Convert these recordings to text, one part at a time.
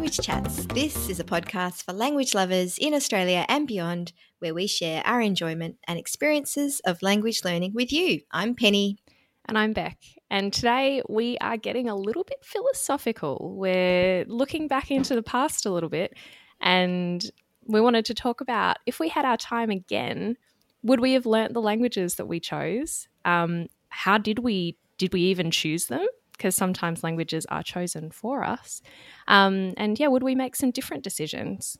Language Chats. This is a podcast for language lovers in Australia and beyond, where we share our enjoyment and experiences of language learning with you. I'm Penny. And I'm Beck. And today we are getting a little bit philosophical. We're looking back into the past a little bit and we wanted to talk about if we had our time again, would we have learnt the languages that we chose? Um, how did we did we even choose them? Because sometimes languages are chosen for us. Um, and yeah, would we make some different decisions?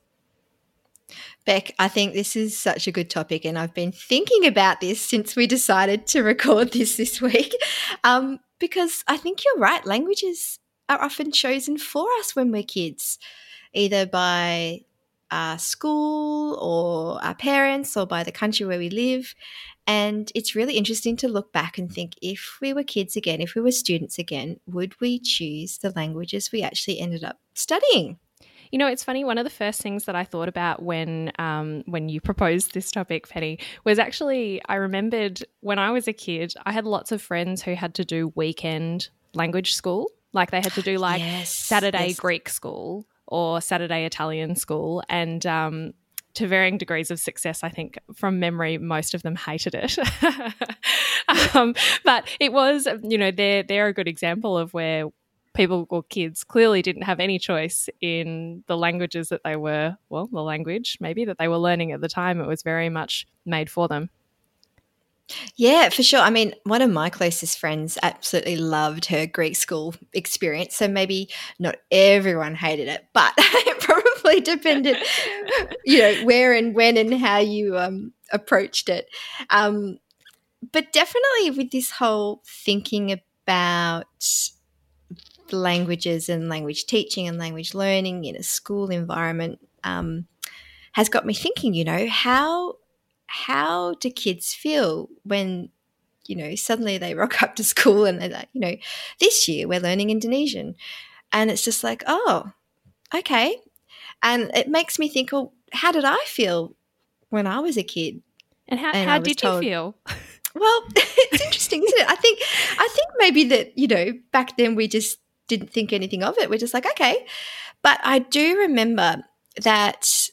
Beck, I think this is such a good topic, and I've been thinking about this since we decided to record this this week. Um, because I think you're right, languages are often chosen for us when we're kids, either by our school or our parents or by the country where we live. And it's really interesting to look back and think if we were kids again, if we were students again, would we choose the languages we actually ended up studying? You know, it's funny. One of the first things that I thought about when um, when you proposed this topic, Penny, was actually I remembered when I was a kid, I had lots of friends who had to do weekend language school. Like they had to do like yes, Saturday yes. Greek school or Saturday Italian school, and um, to varying degrees of success. I think from memory, most of them hated it. um, but it was, you know, they're they're a good example of where people or kids clearly didn't have any choice in the languages that they were, well, the language maybe that they were learning at the time. It was very much made for them. Yeah, for sure. I mean, one of my closest friends absolutely loved her Greek school experience. So maybe not everyone hated it, but it probably depended, you know, where and when and how you um, approached it. Um, but definitely with this whole thinking about languages and language teaching and language learning in a school environment um, has got me thinking. You know how how do kids feel when you know suddenly they rock up to school and they're like, you know, this year we're learning Indonesian, and it's just like, oh, okay, and it makes me think, oh, how did I feel when I was a kid? And how, and how did told, you feel? Well, it's interesting, isn't it? I think I think maybe that you know back then we just didn't think anything of it. We're just like, okay. But I do remember that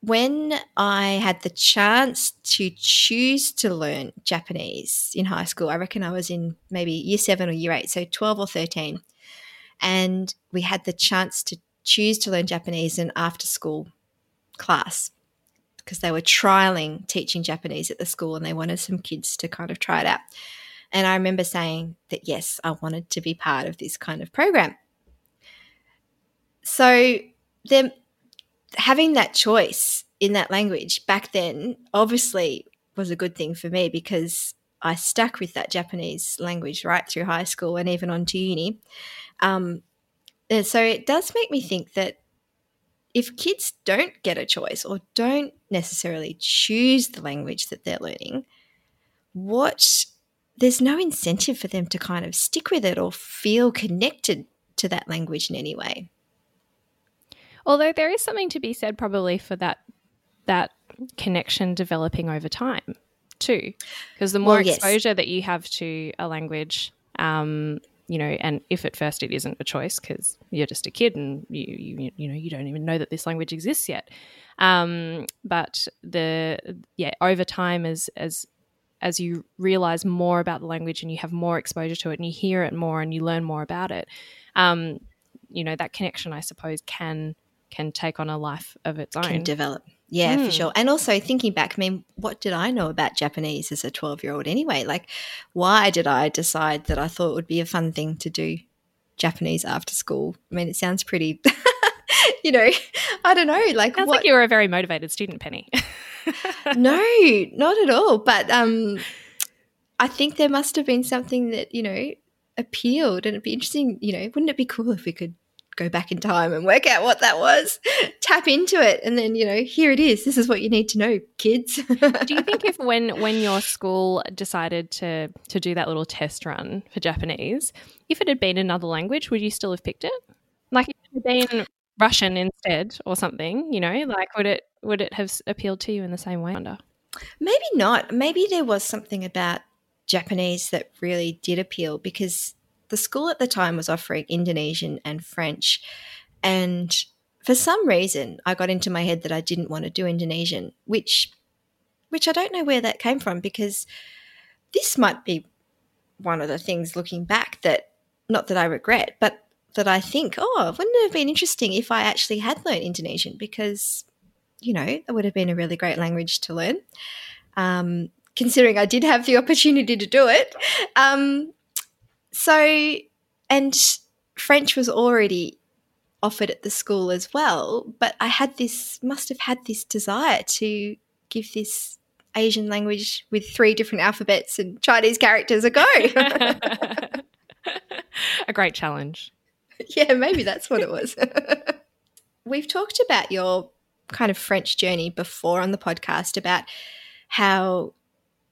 when I had the chance to choose to learn Japanese in high school, I reckon I was in maybe year seven or year eight, so 12 or 13. And we had the chance to choose to learn Japanese in after school class because they were trialing teaching Japanese at the school and they wanted some kids to kind of try it out. And I remember saying that, yes, I wanted to be part of this kind of program. So then having that choice in that language back then obviously was a good thing for me because I stuck with that Japanese language right through high school and even on to uni. Um, so it does make me think that if kids don't get a choice or don't necessarily choose the language that they're learning, what there's no incentive for them to kind of stick with it or feel connected to that language in any way. Although there is something to be said probably for that that connection developing over time too, because the more well, exposure yes. that you have to a language, um, you know, and if at first it isn't a choice because you're just a kid and you, you you know you don't even know that this language exists yet, um, but the yeah over time as as as you realize more about the language and you have more exposure to it and you hear it more and you learn more about it, um, you know that connection, I suppose, can can take on a life of its own. Can develop. Yeah, mm. for hmm. sure. And also thinking back, I mean, what did I know about Japanese as a 12 year old anyway? Like, why did I decide that I thought it would be a fun thing to do Japanese after school? I mean, it sounds pretty, you know, I don't know. Like, sounds what, like you were a very motivated student, Penny. no, not at all. But um, I think there must have been something that, you know, appealed and it'd be interesting, you know, wouldn't it be cool if we could go back in time and work out what that was, tap into it, and then you know, here it is. This is what you need to know, kids. do you think if when when your school decided to to do that little test run for Japanese, if it had been another language, would you still have picked it? Like if it had been Russian instead or something, you know, like would it would it have appealed to you in the same way? Under maybe not. Maybe there was something about Japanese that really did appeal because the school at the time was offering Indonesian and French. And for some reason, I got into my head that I didn't want to do Indonesian, which which I don't know where that came from because this might be one of the things looking back that not that I regret, but that I think, oh, wouldn't it have been interesting if I actually had learned Indonesian because, you know, it would have been a really great language to learn. Um, considering I did have the opportunity to do it. Um, so, and French was already offered at the school as well, but I had this, must have had this desire to give this Asian language with three different alphabets and Chinese characters a go. a great challenge. Yeah, maybe that's what it was. We've talked about your kind of French journey before on the podcast about how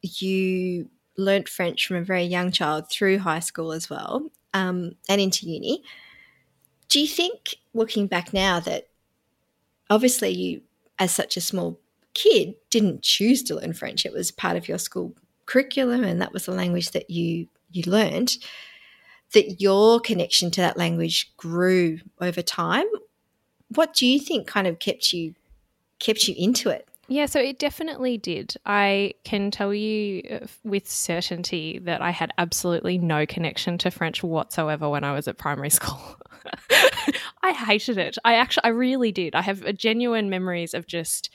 you learnt French from a very young child through high school as well um, and into uni. Do you think, looking back now, that obviously you, as such a small kid, didn't choose to learn French? It was part of your school curriculum, and that was the language that you you learned. That your connection to that language grew over time. What do you think kind of kept you kept you into it? Yeah, so it definitely did. I can tell you uh, with certainty that I had absolutely no connection to French whatsoever when I was at primary school. I hated it. I actually, I really did. I have genuine memories of just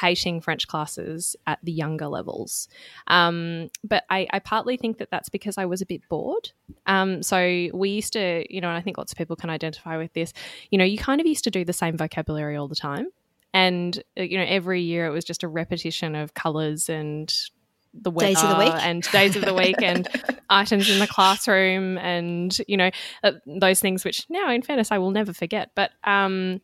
hating French classes at the younger levels. Um, but I, I, partly think that that's because I was a bit bored. Um, so we used to, you know, and I think lots of people can identify with this, you know, you kind of used to do the same vocabulary all the time and uh, you know every year it was just a repetition of colors and the weather days of the week. and days of the week and items in the classroom and you know uh, those things which now in fairness I will never forget but um,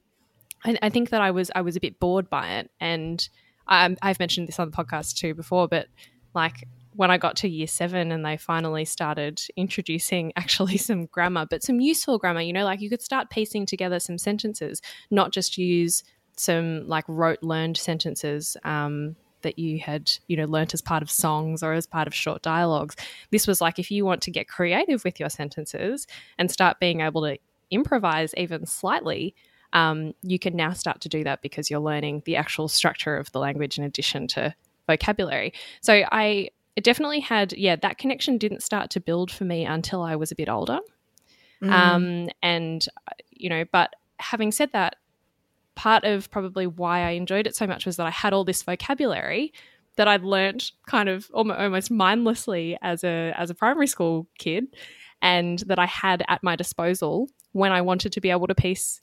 I, I, think that I was I was a bit bored by it and um, I've mentioned this on the podcast too before but like when I got to year seven and they finally started introducing actually some grammar, but some useful grammar, you know, like you could start piecing together some sentences, not just use some like rote learned sentences um, that you had you know learnt as part of songs or as part of short dialogues. This was like if you want to get creative with your sentences and start being able to improvise even slightly um, you can now start to do that because you're learning the actual structure of the language in addition to vocabulary. So i definitely had yeah that connection didn't start to build for me until i was a bit older. Mm. um, and you know but having said that part of probably why I enjoyed it so much was that I had all this vocabulary that I'd learnt kind of almost mindlessly as a as a primary school kid and that I had at my disposal when I wanted to be able to piece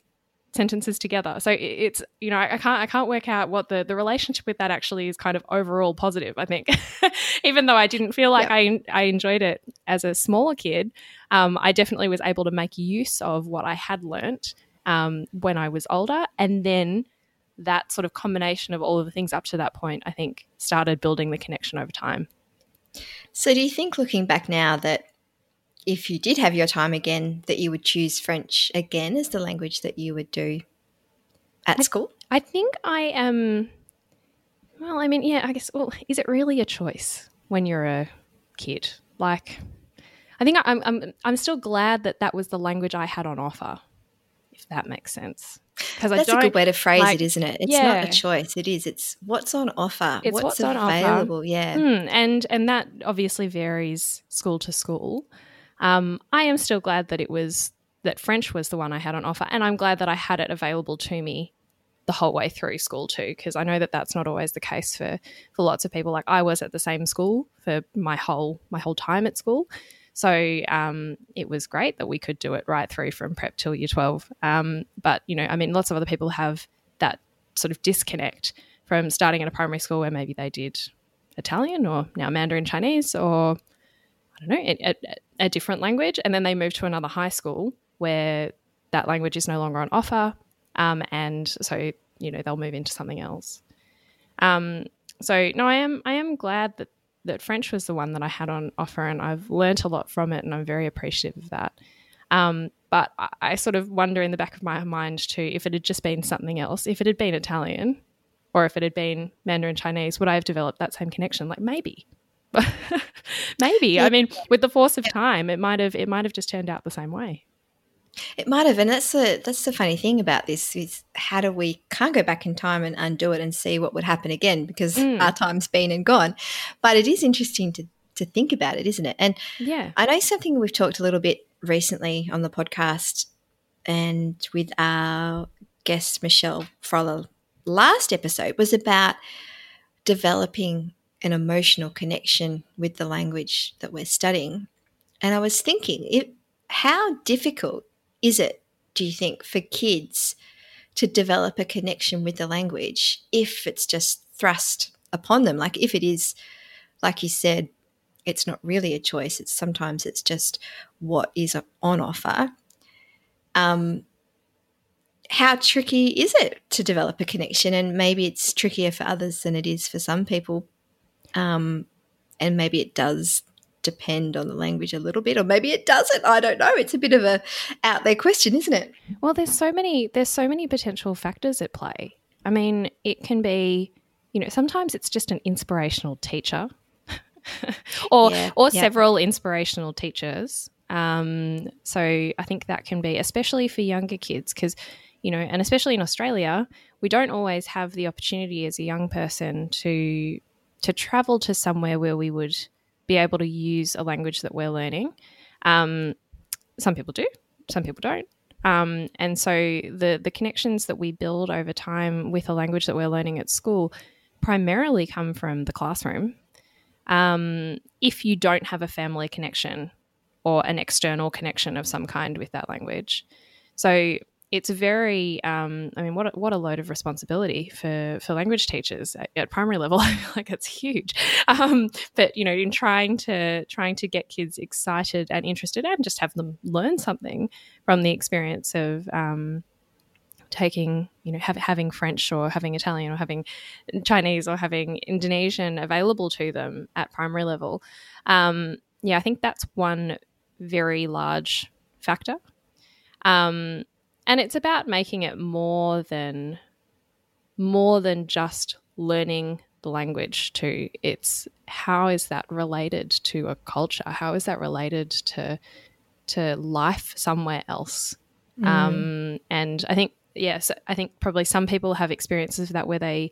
sentences together. So it's you know I can't I can't work out what the the relationship with that actually is kind of overall positive. I think even though I didn't feel like I I enjoyed it as a smaller kid, um, I definitely was able to make use of what I had learnt um, when I was older. And then that sort of combination of all of the things up to that point, I think, started building the connection over time. So, do you think, looking back now, that if you did have your time again, that you would choose French again as the language that you would do at I, school? I think I am. Well, I mean, yeah, I guess. Well, is it really a choice when you're a kid? Like, I think I'm, I'm, I'm still glad that that was the language I had on offer if that makes sense. Because that's a good way to phrase like, it, isn't it? It's yeah. not a choice. It is. It's what's on offer. It's what's, what's available. Offer. Yeah, mm, and and that obviously varies school to school. Um, I am still glad that it was that French was the one I had on offer, and I'm glad that I had it available to me the whole way through school too, because I know that that's not always the case for for lots of people. Like I was at the same school for my whole my whole time at school, so um, it was great that we could do it right through from prep till year 12. Um, but, you know, I mean, lots of other people have that sort of disconnect from starting at a primary school where maybe they did Italian or now Mandarin Chinese or, I don't know, a, a, a different language. And then they move to another high school where that language is no longer on offer. Um, and so, you know, they'll move into something else. Um, so no, I am I am glad that that French was the one that I had on offer, and I've learnt a lot from it, and I'm very appreciative of that. Um, but I, I, sort of wonder in the back of my mind too if it had just been something else, if it had been Italian, or if it had been Mandarin Chinese, would I have developed that same connection? Like maybe, maybe. I mean, with the force of time, it might have it might have just turned out the same way. It might have, and that's the that's the funny thing about this is how do we can't go back in time and undo it and see what would happen again because mm. our time's been and gone. But it is interesting to to think about it, isn't it? And yeah, I know something we've talked a little bit recently on the podcast and with our guest Michelle Froller last episode was about developing an emotional connection with the language that we're studying. And I was thinking, it, how difficult is it, do you think, for kids to develop a connection with the language if it's just thrust upon them? Like if it is, like you said, it's not really a choice. It's sometimes it's just what is on offer. Um, how tricky is it to develop a connection? And maybe it's trickier for others than it is for some people. Um, and maybe it does depend on the language a little bit or maybe it doesn't i don't know it's a bit of a out there question isn't it well there's so many there's so many potential factors at play i mean it can be you know sometimes it's just an inspirational teacher or yeah, or yeah. several inspirational teachers um, so i think that can be especially for younger kids because you know and especially in australia we don't always have the opportunity as a young person to to travel to somewhere where we would be able to use a language that we're learning. Um, some people do, some people don't. Um, and so the the connections that we build over time with a language that we're learning at school primarily come from the classroom. Um, if you don't have a family connection or an external connection of some kind with that language, so it's very um, i mean what a, what a load of responsibility for for language teachers at, at primary level. I feel like it's huge. Um, but you know in trying to trying to get kids excited and interested and just have them learn something from the experience of um, taking you know have, having french or having italian or having chinese or having indonesian available to them at primary level um, yeah i think that's one very large factor. Um, and it's about making it more than more than just learning the language too it's how is that related to a culture? How is that related to to life somewhere else? Mm. um, and i think yes i think probably some people have experiences of that where they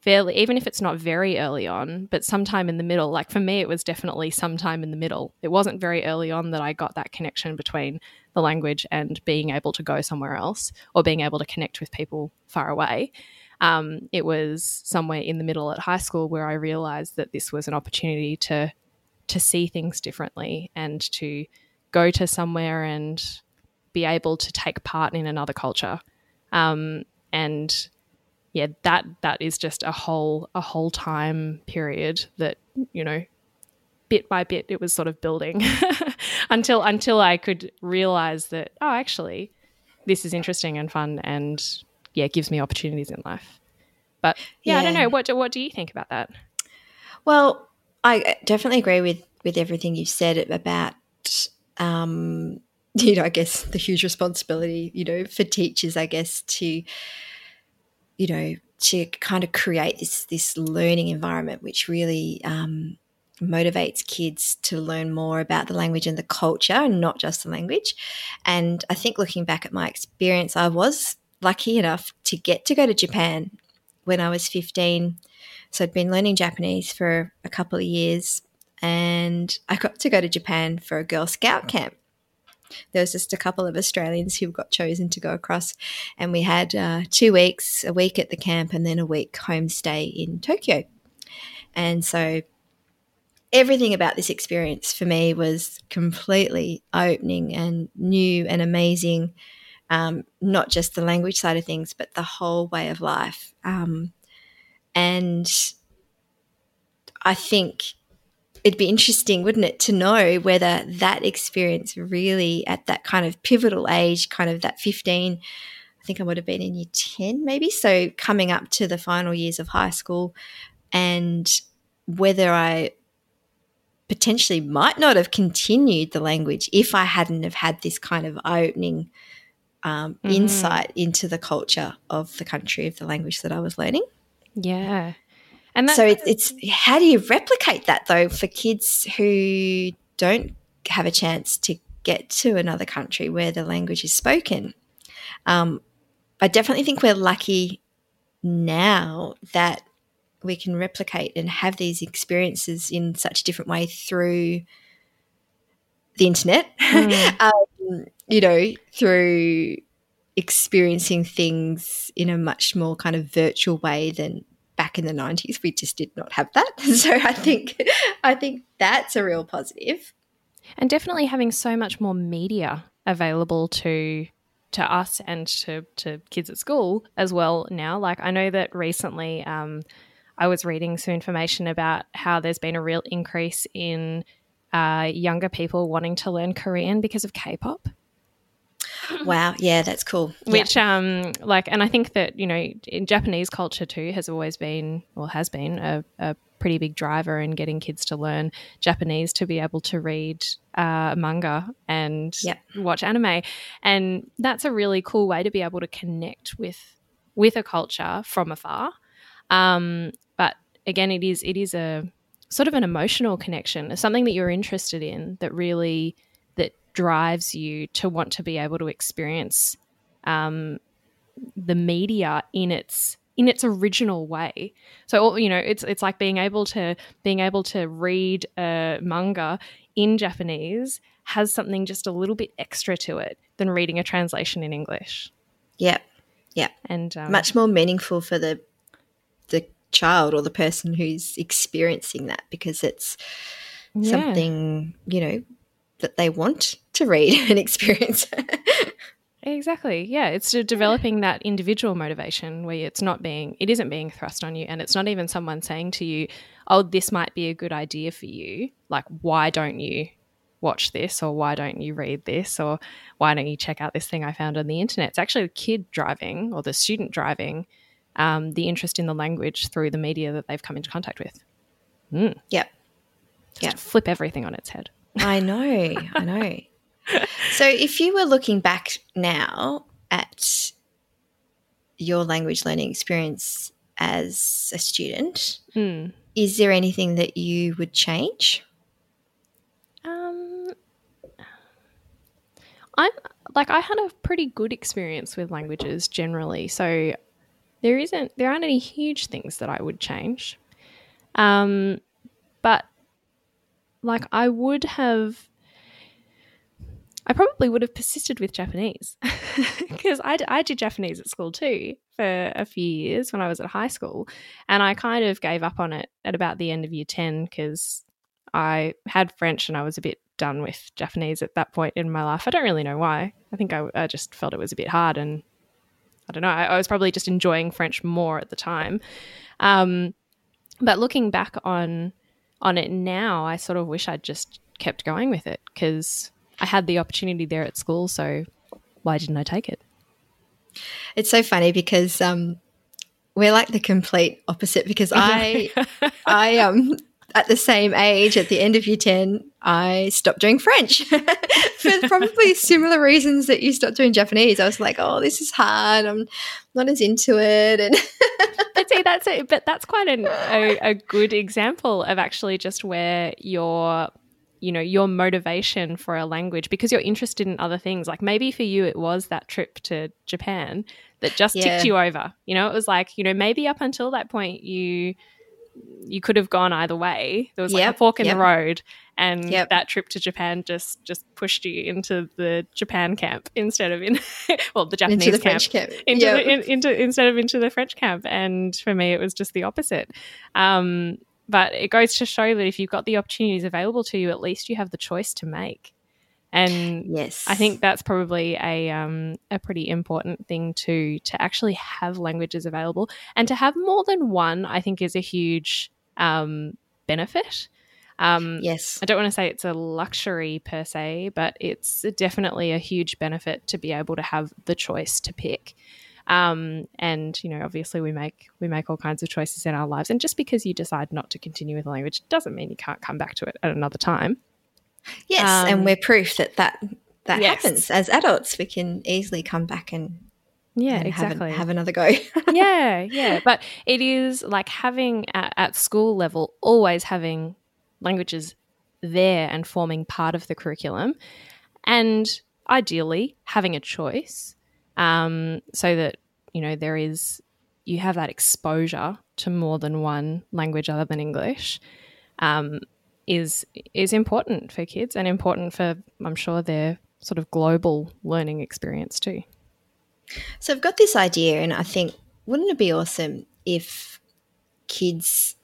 fairly even if it's not very early on but sometime in the middle like for me it was definitely sometime in the middle. It wasn't very early on that i got that connection between the language and being able to go somewhere else or being able to connect with people far away. Um, it was somewhere in the middle at high school where i realized that this was an opportunity to to see things differently and to go to somewhere and be able to take part in another culture. Um, and yeah, that that is just a whole a whole time period that you know, bit by bit, it was sort of building until until I could realize that oh, actually, this is interesting and fun, and yeah, gives me opportunities in life. But yeah, yeah. I don't know. What do, what do you think about that? Well, I definitely agree with with everything you've said about um, you know, I guess the huge responsibility, you know, for teachers, I guess, to you know, to kind of create this this learning environment which really um, motivates kids to learn more about the language and the culture and not just the language. And I think looking back at my experience, I was lucky enough to get to go to Japan when I was 15. So I'd been learning Japanese for a couple of years and I got to go to Japan for a Girl Scout camp there was just a couple of Australians who got chosen to go across, and we had uh, two weeks, a week at the camp, and then a week homestay in Tokyo. And so everything about this experience for me was completely opening and new and amazing. Um, not just the language side of things, but the whole way of life. Um, and I think it'd be interesting, wouldn't it, to know whether that experience really at that kind of pivotal age, kind of that 15, I think I would have been in year 10 maybe. So coming up to the final years of high school and whether I potentially might not have continued the language if I hadn't have had this kind of eye opening um, mm-hmm. insight into the culture of the country of the language that I was learning. Yeah. And so it's, it's how do you replicate that though for kids who don't have a chance to get to another country where the language is spoken. Um, I definitely think we're lucky now that we can replicate and have these experiences in such a different way through the internet. Mm. um, you know, through experiencing things in a much more kind of virtual way than back in the 90s we just did not have that so i think i think that's a real positive. positive and definitely having so much more media available to to us and to to kids at school as well now like i know that recently um, i was reading some information about how there's been a real increase in uh, younger people wanting to learn korean because of k-pop Wow, yeah, that's cool. Which, yeah. um, like, and I think that you know, in Japanese culture too, has always been or has been a, a pretty big driver in getting kids to learn Japanese to be able to read uh, manga and yep. watch anime, and that's a really cool way to be able to connect with with a culture from afar. Um, but again, it is it is a sort of an emotional connection, something that you're interested in that really that drives you to want to be able to experience um, the media in its in its original way. So you know, it's it's like being able to being able to read a manga in Japanese has something just a little bit extra to it than reading a translation in English. Yeah, yeah, and um, much more meaningful for the child or the person who's experiencing that because it's yeah. something you know that they want to read and experience. exactly. Yeah, it's developing that individual motivation where it's not being it isn't being thrust on you and it's not even someone saying to you, "Oh, this might be a good idea for you." Like, why don't you watch this or why don't you read this or why don't you check out this thing I found on the internet? It's actually the kid driving or the student driving um, the interest in the language through the media that they've come into contact with. Mm. Yep. Just flip everything on its head. I know, I know. so if you were looking back now at your language learning experience as a student, mm. is there anything that you would change? Um, I'm like I had a pretty good experience with languages generally, so there isn't there aren't any huge things that I would change. Um, but like I would have I probably would have persisted with Japanese because I, I did Japanese at school too for a few years when I was at high school. And I kind of gave up on it at about the end of year 10 because I had French and I was a bit done with Japanese at that point in my life. I don't really know why. I think I, I just felt it was a bit hard and I don't know. I, I was probably just enjoying French more at the time. Um, but looking back on on it now, I sort of wish I'd just kept going with it because I had the opportunity there at school. So why didn't I take it? It's so funny because um, we're like the complete opposite because I, I um, at the same age, at the end of year 10, I stopped doing French for probably similar reasons that you stopped doing Japanese. I was like, oh, this is hard. I'm not as into it. And but see, that's it. But that's quite an, a, a good example of actually just where your you know your motivation for a language because you're interested in other things like maybe for you it was that trip to japan that just yeah. ticked you over you know it was like you know maybe up until that point you you could have gone either way. There was like yep, a fork in yep. the road, and yep. that trip to Japan just just pushed you into the Japan camp instead of in well the Japanese into the camp, camp. Into, the, in, into instead of into the French camp. And for me, it was just the opposite. Um, but it goes to show that if you've got the opportunities available to you, at least you have the choice to make. And yes, I think that's probably a um, a pretty important thing to to actually have languages available and to have more than one. I think is a huge um, benefit. Um, yes, I don't want to say it's a luxury per se, but it's definitely a huge benefit to be able to have the choice to pick. Um, and you know, obviously, we make we make all kinds of choices in our lives, and just because you decide not to continue with a language doesn't mean you can't come back to it at another time. Yes, um, and we're proof that that that yes. happens as adults. We can easily come back and yeah, and exactly. Have, have, another go. yeah, yeah. But it is like having at, at school level, always having languages there and forming part of the curriculum and ideally having a choice um, so that you know there is you have that exposure to more than one language other than English um, is is important for kids and important for I'm sure their sort of global learning experience too. So I've got this idea, and I think wouldn't it be awesome if kids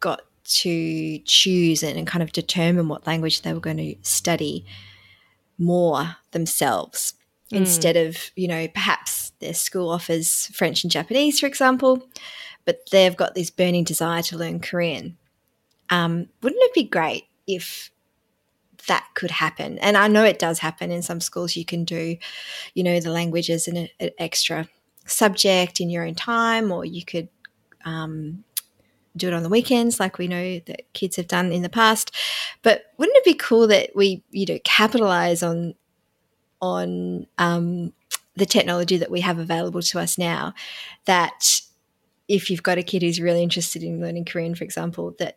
got to choose and, kind of determine what language they were going to study more themselves mm. instead of, you know, perhaps their school offers French and Japanese, for example, but they've got this burning desire to learn Korean. Um, wouldn't it be great if that could happen? And I know it does happen in some schools. You can do, you know, the languages an, an extra subject in your own time, or you could um, do it on the weekends, like we know that kids have done in the past. But wouldn't it be cool that we, you know, capitalize on on um, the technology that we have available to us now? That if you've got a kid who's really interested in learning Korean, for example, that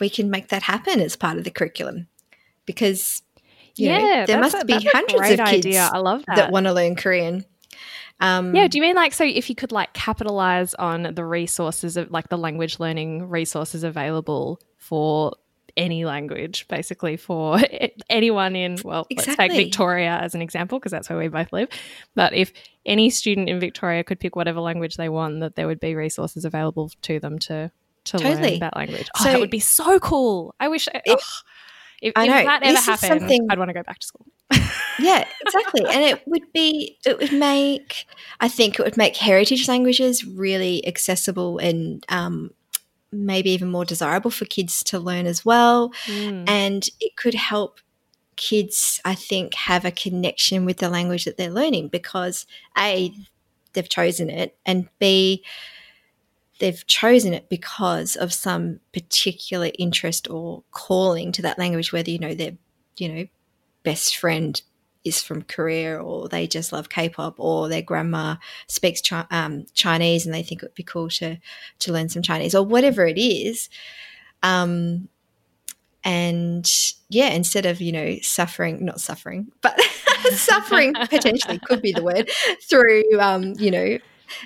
we can make that happen as part of the curriculum, because yeah, know, there must a, be hundreds of kids idea. I love that. that want to learn Korean. Um, yeah, do you mean like so if you could like capitalize on the resources of like the language learning resources available for any language, basically for anyone in, well, exactly. let's take Victoria as an example because that's where we both live. But if any student in Victoria could pick whatever language they want, that there would be resources available to them to to totally. learn that language. Oh, so, that would be so cool. I wish. It, oh, if, I know. if that ever happened, I'd want to go back to school. yeah, exactly. And it would be, it would make, I think it would make heritage languages really accessible and um, maybe even more desirable for kids to learn as well. Mm. And it could help kids, I think, have a connection with the language that they're learning because A, they've chosen it, and B, they've chosen it because of some particular interest or calling to that language, whether you know their, you know, best friend is from Korea or they just love K-pop or their grandma speaks chi- um, Chinese and they think it would be cool to to learn some Chinese or whatever it is. Um, and yeah, instead of you know suffering, not suffering, but suffering potentially could be the word through um, you know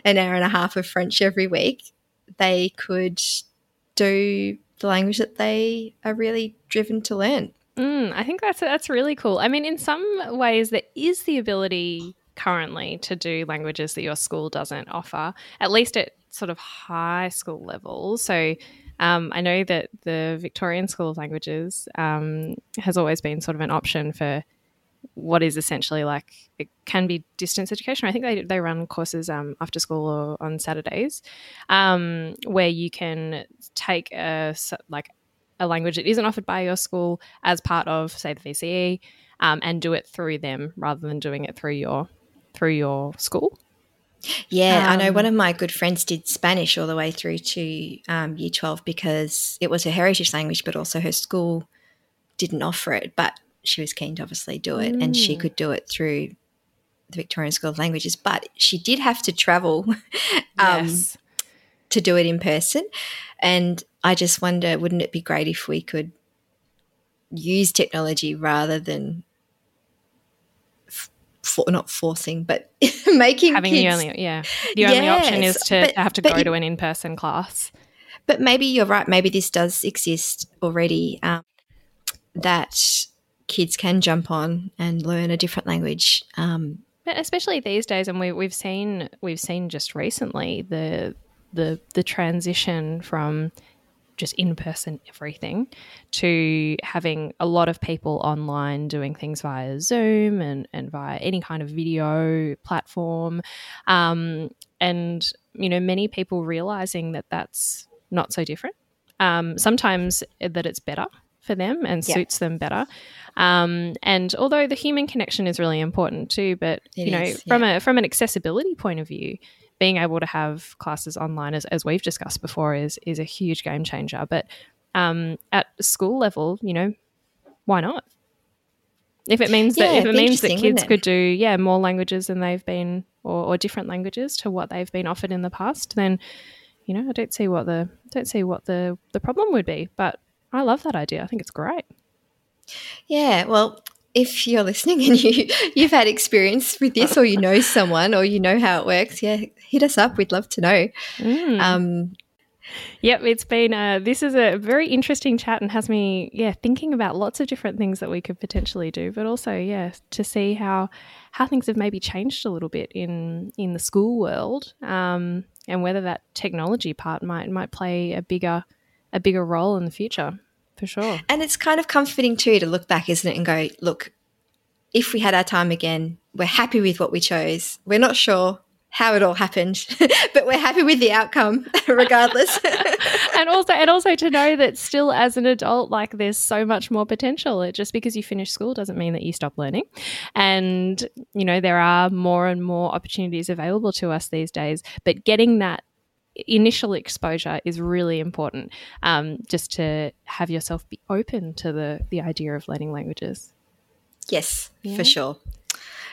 an hour and a half of French every week, they could do the language that they are really driven to learn. Mm, I think that's that's really cool. I mean, in some ways, there is the ability currently to do languages that your school doesn't offer, at least at sort of high school level. So. Um, I know that the Victorian School of Languages um, has always been sort of an option for what is essentially like it can be distance education. I think they, they run courses um, after school or on Saturdays um, where you can take a like a language that isn't offered by your school as part of, say, the VCE, um, and do it through them rather than doing it through your through your school. Yeah, um, I know um, one of my good friends did Spanish all the way through to um, year 12 because it was her heritage language, but also her school didn't offer it. But she was keen to obviously do it, mm. and she mm. could do it through the Victorian School of Languages. But she did have to travel um, yes. to do it in person. And I just wonder, wouldn't it be great if we could use technology rather than for, not forcing, but making having kids, the only yeah the only yes, option is to, but, have to go to an in person class. But maybe you're right. Maybe this does exist already. Um, that kids can jump on and learn a different language. Um, but especially these days, and we, we've seen we've seen just recently the the the transition from just in person everything to having a lot of people online doing things via Zoom and, and via any kind of video platform. Um, and, you know, many people realizing that that's not so different. Um, sometimes that it's better for them and yeah. suits them better. Um, and although the human connection is really important too, but it you know, is, from a from an accessibility point of view, being able to have classes online, as, as we've discussed before, is is a huge game changer. But um, at school level, you know, why not? If it means yeah, that if it means that kids could do yeah more languages than they've been or, or different languages to what they've been offered in the past, then you know I don't see what the don't see what the the problem would be. But I love that idea. I think it's great. Yeah, well, if you're listening and you you've had experience with this, or you know someone, or you know how it works, yeah, hit us up. We'd love to know. Mm. Um, Yep, it's been uh, this is a very interesting chat and has me yeah thinking about lots of different things that we could potentially do, but also yeah to see how how things have maybe changed a little bit in in the school world um, and whether that technology part might might play a bigger a bigger role in the future for sure. And it's kind of comforting too to look back, isn't it, and go, look, if we had our time again, we're happy with what we chose. We're not sure how it all happened, but we're happy with the outcome regardless. and also and also to know that still as an adult like there's so much more potential. It just because you finish school doesn't mean that you stop learning. And you know there are more and more opportunities available to us these days, but getting that initial exposure is really important um, just to have yourself be open to the the idea of learning languages yes yeah. for sure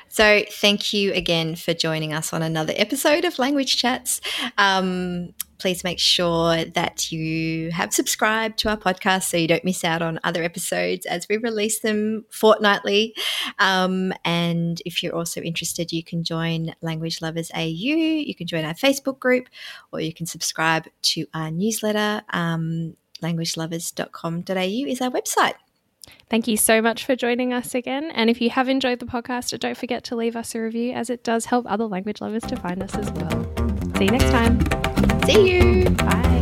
so, thank you again for joining us on another episode of Language Chats. Um, please make sure that you have subscribed to our podcast so you don't miss out on other episodes as we release them fortnightly. Um, and if you're also interested, you can join Language Lovers AU, you can join our Facebook group, or you can subscribe to our newsletter. Um, languagelovers.com.au is our website. Thank you so much for joining us again. And if you have enjoyed the podcast, don't forget to leave us a review as it does help other language lovers to find us as well. See you next time. See you. Bye.